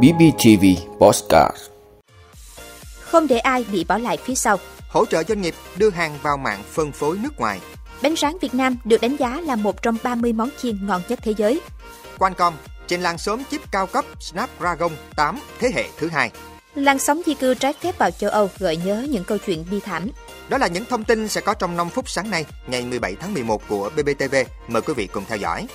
BBTV Postcard Không để ai bị bỏ lại phía sau. hỗ trợ doanh nghiệp đưa hàng vào mạng phân phối nước ngoài. Bánh rán Việt Nam được đánh giá là một trong 30 món chiên ngon nhất thế giới. Qualcomm trên làn sớm chip cao cấp Snapdragon 8 thế hệ thứ hai. Làn sóng di cư trái phép vào châu Âu gợi nhớ những câu chuyện bi thảm. Đó là những thông tin sẽ có trong 5 phút sáng nay, ngày 17 tháng 11 của BBTV. Mời quý vị cùng theo dõi.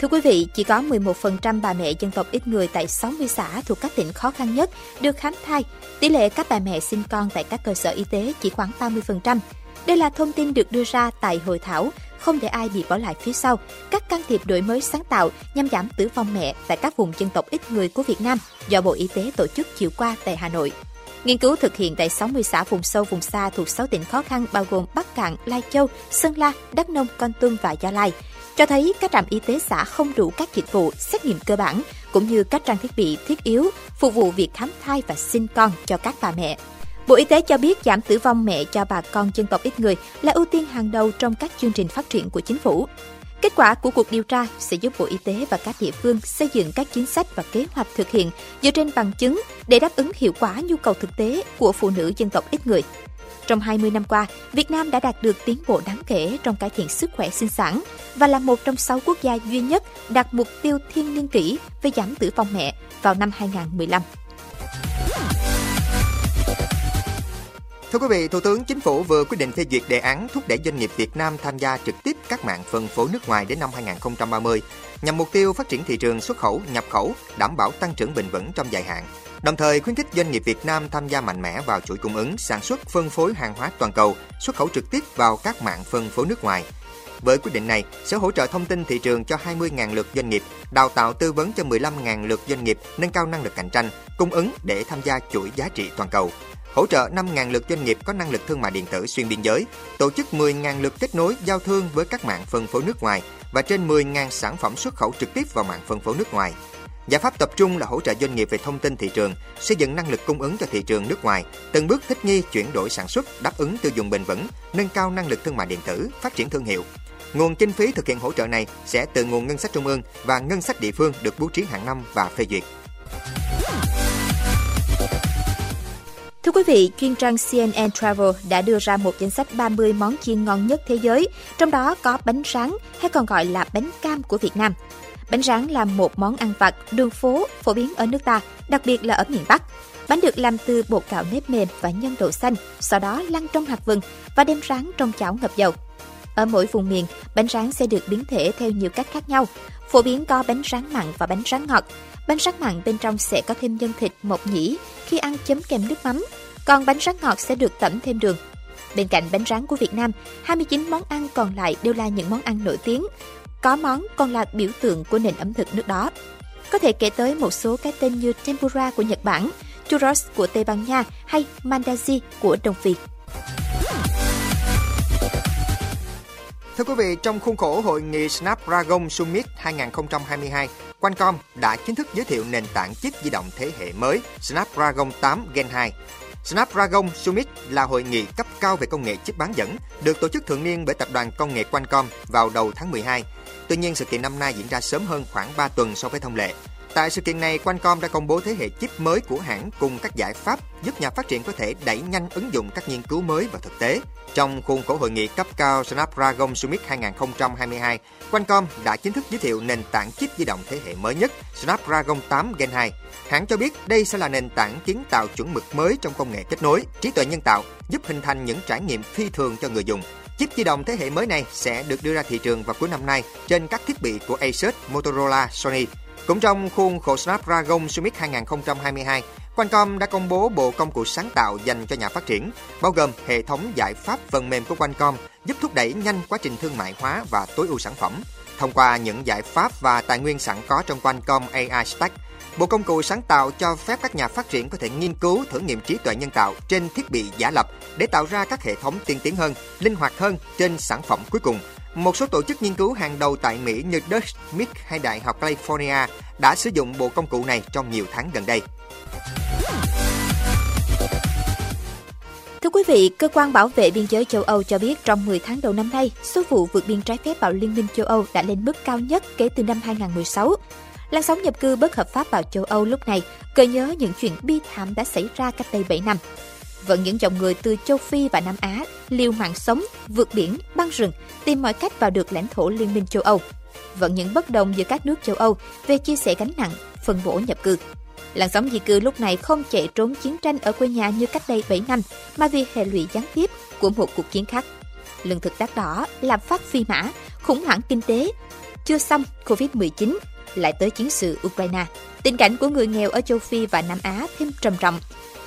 Thưa quý vị, chỉ có 11% bà mẹ dân tộc ít người tại 60 xã thuộc các tỉnh khó khăn nhất được khám thai. Tỷ lệ các bà mẹ sinh con tại các cơ sở y tế chỉ khoảng 30%. Đây là thông tin được đưa ra tại hội thảo Không để ai bị bỏ lại phía sau, các can thiệp đổi mới sáng tạo nhằm giảm tử vong mẹ tại các vùng dân tộc ít người của Việt Nam do Bộ Y tế tổ chức chiều qua tại Hà Nội. Nghiên cứu thực hiện tại 60 xã vùng sâu vùng xa thuộc 6 tỉnh khó khăn bao gồm Bắc Cạn, Lai Châu, Sơn La, Đắk Nông, Con Tum và Gia Lai cho thấy các trạm y tế xã không đủ các dịch vụ xét nghiệm cơ bản, cũng như các trang thiết bị thiết yếu phục vụ việc khám thai và sinh con cho các bà mẹ. Bộ Y tế cho biết giảm tử vong mẹ cho bà con dân tộc ít người là ưu tiên hàng đầu trong các chương trình phát triển của chính phủ. Kết quả của cuộc điều tra sẽ giúp Bộ Y tế và các địa phương xây dựng các chính sách và kế hoạch thực hiện dựa trên bằng chứng để đáp ứng hiệu quả nhu cầu thực tế của phụ nữ dân tộc ít người. Trong 20 năm qua, Việt Nam đã đạt được tiến bộ đáng kể trong cải thiện sức khỏe sinh sản và là một trong 6 quốc gia duy nhất đạt mục tiêu thiên niên kỷ về giảm tử vong mẹ vào năm 2015. Thưa quý vị, Thủ tướng Chính phủ vừa quyết định phê duyệt đề án thúc đẩy doanh nghiệp Việt Nam tham gia trực tiếp các mạng phân phối nước ngoài đến năm 2030, nhằm mục tiêu phát triển thị trường xuất khẩu, nhập khẩu, đảm bảo tăng trưởng bền vững trong dài hạn. Đồng thời khuyến khích doanh nghiệp Việt Nam tham gia mạnh mẽ vào chuỗi cung ứng, sản xuất, phân phối hàng hóa toàn cầu, xuất khẩu trực tiếp vào các mạng phân phối nước ngoài. Với quyết định này, sẽ hỗ trợ thông tin thị trường cho 20.000 lượt doanh nghiệp, đào tạo tư vấn cho 15.000 lượt doanh nghiệp, nâng cao năng lực cạnh tranh, cung ứng để tham gia chuỗi giá trị toàn cầu hỗ trợ 5.000 lượt doanh nghiệp có năng lực thương mại điện tử xuyên biên giới, tổ chức 10.000 lượt kết nối giao thương với các mạng phân phối nước ngoài và trên 10.000 sản phẩm xuất khẩu trực tiếp vào mạng phân phối nước ngoài. Giải pháp tập trung là hỗ trợ doanh nghiệp về thông tin thị trường, xây dựng năng lực cung ứng cho thị trường nước ngoài, từng bước thích nghi chuyển đổi sản xuất, đáp ứng tiêu dùng bền vững, nâng cao năng lực thương mại điện tử, phát triển thương hiệu. Nguồn kinh phí thực hiện hỗ trợ này sẽ từ nguồn ngân sách trung ương và ngân sách địa phương được bố trí hàng năm và phê duyệt. Thưa quý vị, chuyên trang CNN Travel đã đưa ra một danh sách 30 món chiên ngon nhất thế giới, trong đó có bánh rán hay còn gọi là bánh cam của Việt Nam. Bánh rán là một món ăn vặt đường phố phổ biến ở nước ta, đặc biệt là ở miền Bắc. Bánh được làm từ bột gạo nếp mềm và nhân đậu xanh, sau đó lăn trong hạt vừng và đem rán trong chảo ngập dầu. Ở mỗi vùng miền, bánh rán sẽ được biến thể theo nhiều cách khác nhau. Phổ biến có bánh rán mặn và bánh rán ngọt. Bánh rán mặn bên trong sẽ có thêm nhân thịt, mộc nhĩ khi ăn chấm kèm nước mắm. Còn bánh rán ngọt sẽ được tẩm thêm đường. Bên cạnh bánh rán của Việt Nam, 29 món ăn còn lại đều là những món ăn nổi tiếng. Có món còn là biểu tượng của nền ẩm thực nước đó. Có thể kể tới một số cái tên như tempura của Nhật Bản, churros của Tây Ban Nha hay mandazi của Đông Phi. Thưa quý vị, trong khuôn khổ hội nghị Snapdragon Summit 2022, Qualcomm đã chính thức giới thiệu nền tảng chip di động thế hệ mới Snapdragon 8 Gen 2. Snapdragon Summit là hội nghị cấp cao về công nghệ chip bán dẫn, được tổ chức thường niên bởi tập đoàn công nghệ Qualcomm vào đầu tháng 12. Tuy nhiên, sự kiện năm nay diễn ra sớm hơn khoảng 3 tuần so với thông lệ. Tại sự kiện này, Qualcomm đã công bố thế hệ chip mới của hãng cùng các giải pháp giúp nhà phát triển có thể đẩy nhanh ứng dụng các nghiên cứu mới vào thực tế. Trong khuôn khổ hội nghị cấp cao Snapdragon Summit 2022, Qualcomm đã chính thức giới thiệu nền tảng chip di động thế hệ mới nhất Snapdragon 8 Gen 2. Hãng cho biết đây sẽ là nền tảng kiến tạo chuẩn mực mới trong công nghệ kết nối, trí tuệ nhân tạo, giúp hình thành những trải nghiệm phi thường cho người dùng. Chip di động thế hệ mới này sẽ được đưa ra thị trường vào cuối năm nay trên các thiết bị của Asus, Motorola, Sony. Cũng trong khuôn khổ Snapdragon Summit 2022, Qualcomm đã công bố bộ công cụ sáng tạo dành cho nhà phát triển, bao gồm hệ thống giải pháp phần mềm của Qualcomm giúp thúc đẩy nhanh quá trình thương mại hóa và tối ưu sản phẩm. Thông qua những giải pháp và tài nguyên sẵn có trong Qualcomm AI Stack, Bộ công cụ sáng tạo cho phép các nhà phát triển có thể nghiên cứu thử nghiệm trí tuệ nhân tạo trên thiết bị giả lập để tạo ra các hệ thống tiên tiến hơn, linh hoạt hơn trên sản phẩm cuối cùng. Một số tổ chức nghiên cứu hàng đầu tại Mỹ như Dutch Mick hay Đại học California đã sử dụng bộ công cụ này trong nhiều tháng gần đây. Thưa quý vị, cơ quan bảo vệ biên giới châu Âu cho biết trong 10 tháng đầu năm nay, số vụ vượt biên trái phép vào Liên minh châu Âu đã lên mức cao nhất kể từ năm 2016. Làn sóng nhập cư bất hợp pháp vào châu Âu lúc này gợi nhớ những chuyện bi thảm đã xảy ra cách đây 7 năm. Vẫn những dòng người từ châu Phi và Nam Á liều mạng sống, vượt biển, băng rừng, tìm mọi cách vào được lãnh thổ Liên minh châu Âu. Vẫn những bất đồng giữa các nước châu Âu về chia sẻ gánh nặng, phân bổ nhập cư. Làn sóng di cư lúc này không chạy trốn chiến tranh ở quê nhà như cách đây 7 năm, mà vì hệ lụy gián tiếp của một cuộc chiến khác. Lương thực đắt đỏ, làm phát phi mã, khủng hoảng kinh tế, chưa xong Covid-19, lại tới chiến sự Ukraine. Tình cảnh của người nghèo ở châu Phi và Nam Á thêm trầm trọng.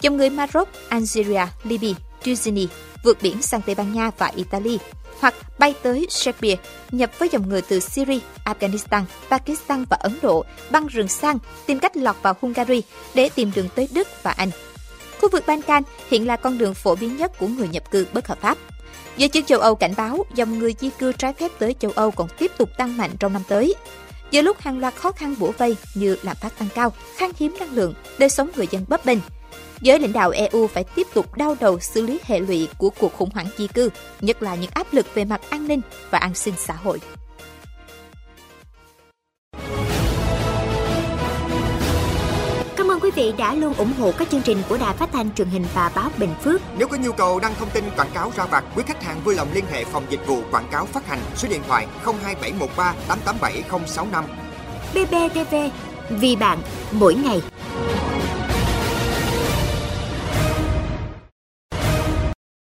Dòng người Maroc, Algeria, Libya, Tunisia vượt biển sang Tây Ban Nha và Italy hoặc bay tới Serbia, nhập với dòng người từ Syria, Afghanistan, Pakistan và Ấn Độ, băng rừng sang, tìm cách lọt vào Hungary để tìm đường tới Đức và Anh. Khu vực Balkan hiện là con đường phổ biến nhất của người nhập cư bất hợp pháp. Giới chức châu Âu cảnh báo dòng người di cư trái phép tới châu Âu còn tiếp tục tăng mạnh trong năm tới. Giữa lúc hàng loạt khó khăn bủa vây như lạm phát tăng cao, khan hiếm năng lượng, đời sống người dân bấp bênh, giới lãnh đạo EU phải tiếp tục đau đầu xử lý hệ lụy của cuộc khủng hoảng di cư, nhất là những áp lực về mặt an ninh và an sinh xã hội. Cảm ơn quý vị đã luôn ủng hộ các chương trình của Đài Phát thanh truyền hình và báo Bình Phước. Nếu có nhu cầu đăng thông tin quảng cáo ra vặt, quý khách hàng vui lòng liên hệ phòng dịch vụ quảng cáo phát hành số điện thoại 02713 887065. BBTV, vì bạn, mỗi ngày.